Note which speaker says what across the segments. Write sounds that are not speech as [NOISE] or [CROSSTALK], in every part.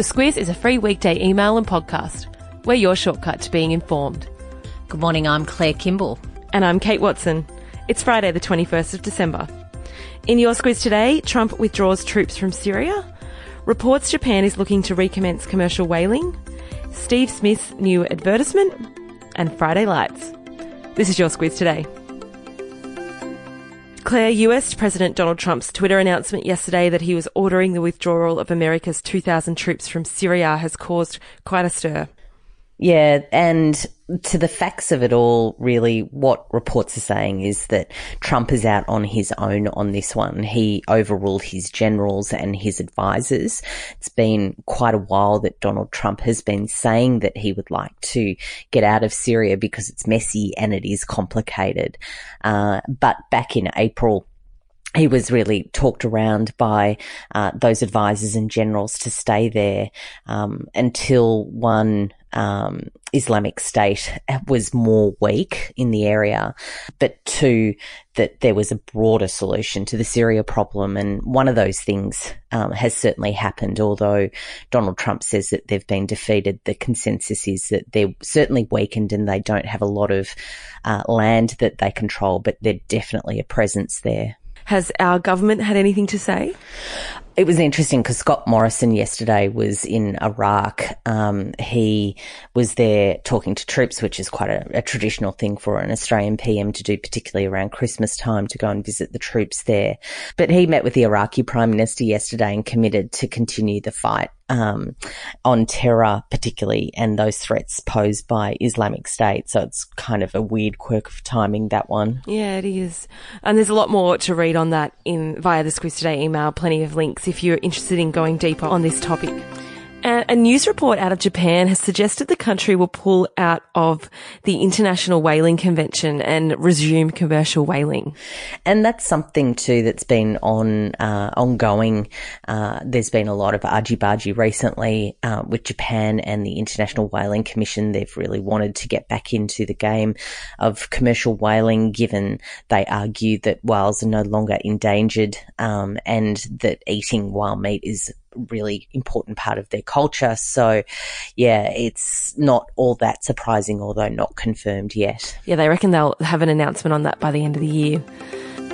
Speaker 1: The Squiz is a free weekday email and podcast. We're your shortcut to being informed.
Speaker 2: Good morning, I'm Claire Kimball.
Speaker 1: And I'm Kate Watson. It's Friday, the 21st of December. In your Squiz today, Trump withdraws troops from Syria. Reports Japan is looking to recommence commercial whaling. Steve Smith's new advertisement. And Friday Lites. This is your Squiz today. Claire, US President Donald Trump's Twitter announcement yesterday that he was ordering the withdrawal of America's 2,000 troops from Syria has caused quite a stir.
Speaker 2: Yeah, and to the facts of it all, really, what reports are saying is that Trump is out on his own on this one. He overruled his generals and his advisors. It's been quite a while that Donald Trump has been saying that he would like to get out of Syria because it's messy and it is complicated. Uh, but back in April, he was really talked around by uh, those advisors and generals to stay there um, until one um, Islamic State was more weak in the area, but two that there was a broader solution to the Syria problem, and one of those things um, has certainly happened. Although Donald Trump says that they've been defeated, the consensus is that they're certainly weakened and they don't have a lot of uh, land that they control, but they're definitely a presence there.
Speaker 1: Has our government had anything to say?
Speaker 2: It was interesting because Scott Morrison yesterday was in Iraq. Um, he was there talking to troops, which is quite a, a, traditional thing for an Australian PM to do, particularly around Christmas time, to go and visit the troops there. But he met with the Iraqi Prime Minister yesterday and committed to continue the fight um, on terror, particularly, and those threats posed by Islamic State. So it's kind of a weird quirk of timing, that one.
Speaker 1: Yeah, it is. And there's a lot more to read on that in via the Squiz Today email. Plenty of links if you're interested in going deeper on this topic. A news report out of Japan has suggested the country will pull out of the International Whaling Convention and resume commercial whaling.
Speaker 2: And that's something too that's been on uh, ongoing. Uh, there's been a lot of argy-bargy recently uh, with Japan and the International Whaling Commission. They've really wanted to get back into the game of commercial whaling, given they argue that whales are no longer endangered um, and that eating whale meat is really important part of their culture. So, yeah, it's not all that surprising, although not confirmed yet.
Speaker 1: Yeah, they reckon they'll have an announcement on that by the end of the year.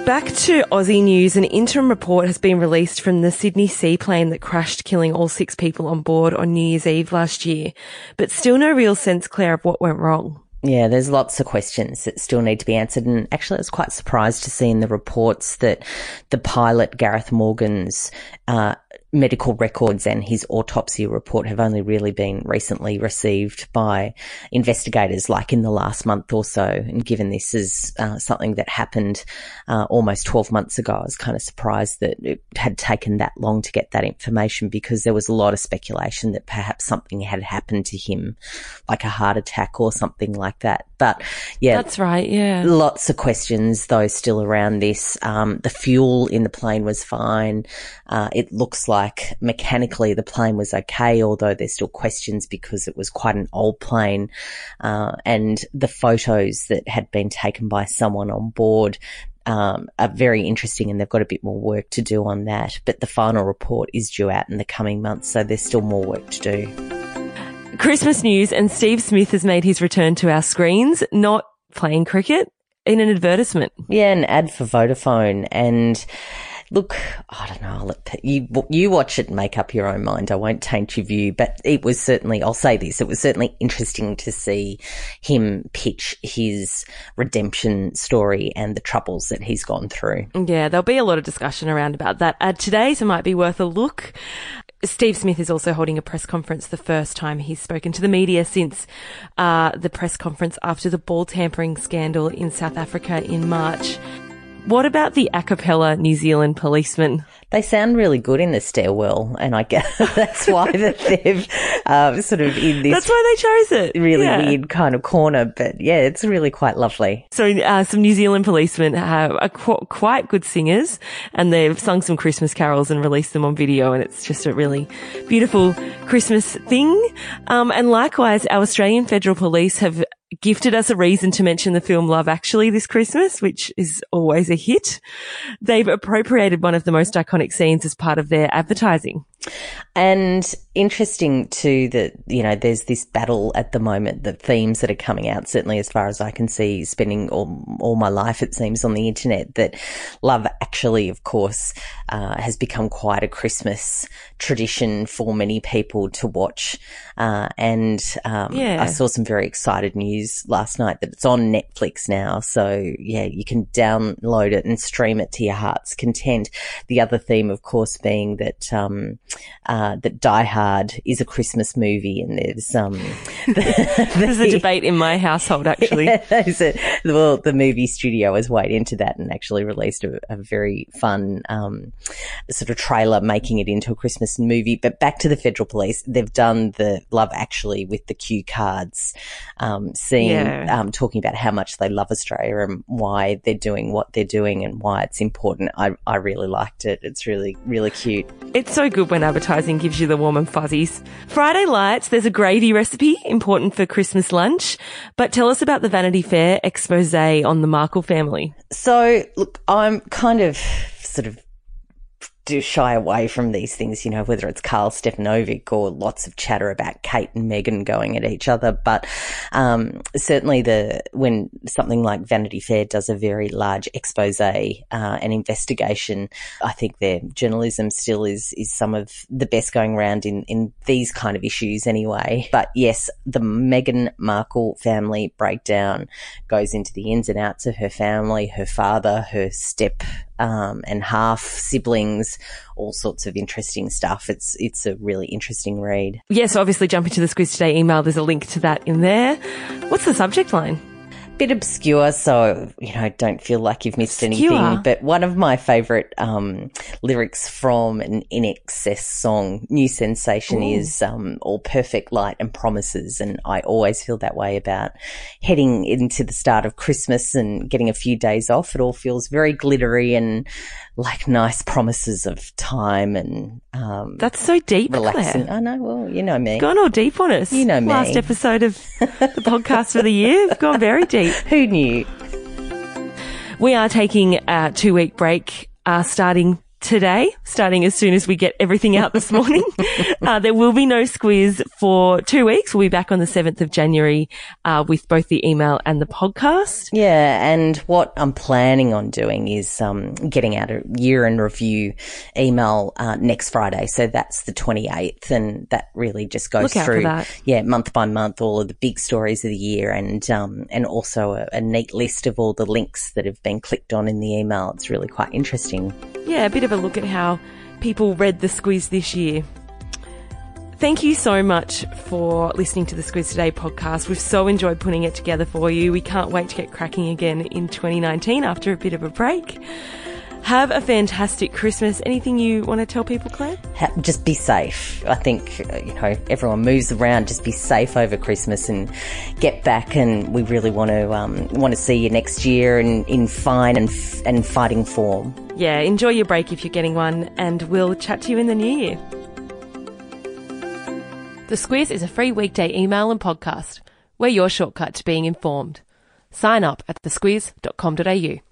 Speaker 1: Back to Aussie news, an interim report has been released from the Sydney seaplane that crashed, killing all six people on board on New Year's Eve last year. But still no real sense, Claire, of what went wrong.
Speaker 2: Yeah, there's lots of questions that still need to be answered. And actually, I was quite surprised to see in the reports that the pilot, Gareth Morgan's, uh, medical records and his autopsy report have only really been recently received by investigators, like in the last month or so. And given this is uh, something that happened uh, almost 12 months ago, I was kind of surprised that it had taken that long to get that information because there was a lot of speculation that perhaps something had happened to him, like a heart attack or something like that. But yeah,
Speaker 1: that's right. Yeah,
Speaker 2: lots of questions though still around this. Um, the fuel in the plane was fine. Uh, it looks like mechanically the plane was okay, although there's still questions because it was quite an old plane. Uh, and the photos that had been taken by someone on board um, are very interesting and they've got a bit more work to do on that. But the final report is due out in the coming months, so there's still more work to do.
Speaker 1: Christmas news and Steve Smith has made his return to our screens, not playing cricket, in an advertisement.
Speaker 2: Yeah, an ad for Vodafone. And look, I don't know, I'll let you, you watch it and make up your own mind. I won't taint your view, but it was certainly, I'll say this, it was certainly interesting to see him pitch his redemption story and the troubles that he's gone through.
Speaker 1: Yeah, there'll be a lot of discussion around about that ad today, so it might be worth a look. Steve Smith is also holding a press conference the first time he's spoken to the media since uh, the press conference after the ball tampering scandal in South Africa in March. What about the a cappella New Zealand policeman?
Speaker 2: They sound really good in the stairwell, and I guess [LAUGHS] that's why that they've um, sort of in this.
Speaker 1: That's why they chose it.
Speaker 2: Really yeah. weird kind of corner, but yeah, it's really quite lovely.
Speaker 1: So, uh, some New Zealand policemen have are qu- quite good singers, and they've sung some Christmas carols and released them on video, and it's just a really beautiful Christmas thing. Um, and likewise, our Australian Federal Police have gifted us a reason to mention the film Love Actually this Christmas, which is always a hit. They've appropriated one of the most iconic scenes as part of their advertising.
Speaker 2: And interesting too that, you know, there's this battle at the moment, the themes that are coming out, certainly as far as I can see, spending all, all my life, it seems, on the internet, that love actually, of course, uh, has become quite a Christmas tradition for many people to watch. Uh, and um,
Speaker 1: Yeah.
Speaker 2: I saw some very excited news last night that it's on Netflix now. So yeah, you can download it and stream it to your heart's content. The other theme, of course, being that um, uh, that Die Hard is a Christmas movie, and there's um, [LAUGHS] the,
Speaker 1: There's a [LAUGHS] debate in my household, actually. [LAUGHS]
Speaker 2: Is it- well, the movie studio has weighed into that and actually released a, a very fun um, sort of trailer making it into a Christmas movie. But back to the Federal Police, they've done the Love Actually with the cue cards, um, seeing,
Speaker 1: Yeah.
Speaker 2: um, talking about how much they love Australia and why they're doing what they're doing and why it's important. I, I really liked it. It's really, really cute.
Speaker 1: It's so good when advertising gives you the warm and fuzzies. Friday Lites, there's a gravy recipe important for Christmas lunch. But tell us about the Vanity Fair expose on the Markle family.
Speaker 2: So, look, I'm kind of sort of do shy away from these things, you know, whether it's Karl Stefanovic or lots of chatter about Kate and Meghan going at each other. But um, certainly, the when something like Vanity Fair does a very large expose, uh, an investigation, I think their journalism still is is some of the best going around in in these kind of issues, anyway. But yes, the Meghan Markle family breakdown goes into the ins and outs of her family, her father, her step um, and half siblings, all sorts of interesting stuff. It's it's a really interesting read.
Speaker 1: Yes, obviously jump into the Squiz Today email, there's a link to that in there. What's the subject line?
Speaker 2: Bit obscure, so you know, don't feel like you've missed
Speaker 1: Obscure.
Speaker 2: anything. But one of my favourite um, lyrics from an INXS song, "New Sensation," is um, "All perfect light and promises," and I always feel that way about heading into the start of Christmas and getting a few days off. It all feels very glittery and like nice promises of time and um,
Speaker 1: That's so deep,
Speaker 2: relaxing.
Speaker 1: Claire.
Speaker 2: I know. Well, you know me.
Speaker 1: Gone all deep on us.
Speaker 2: You know me.
Speaker 1: Last episode of the podcast for the year. Gone very deep. [LAUGHS]
Speaker 2: Who knew?
Speaker 1: We are taking a two week break, uh, starting today, starting as soon as we get everything out this morning. [LAUGHS] uh, there will be no squiz for two weeks. We'll be back on the 7th of January, uh, with both the email and the podcast.
Speaker 2: Yeah, and what I'm planning on doing is um, getting out a year in review email uh, next Friday. So that's the 28th, and that really just goes
Speaker 1: Look out for
Speaker 2: through, yeah, month by month, all of the big stories of the year, and um, and also a, a neat list of all the links that have been clicked on in the email. It's really quite interesting.
Speaker 1: Yeah, a bit of a look at how people read the squiz this year. Thank you so much for listening to the Squiz Today podcast. We've so enjoyed putting it together for you. We can't wait to get cracking again in 2019 after a bit of a break. Have a fantastic Christmas. Anything you want to tell people, Claire?
Speaker 2: Ha- just be safe. I think uh, you know everyone moves around. Just be safe over Christmas and get back. And we really want to um, want to see you next year in, in fine and f- and fighting form.
Speaker 1: Yeah, enjoy your break if you're getting one, and we'll chat to you in the new year. The Squiz is a free weekday email and podcast. We're your shortcut to being informed. Sign up at thesquiz.com.au.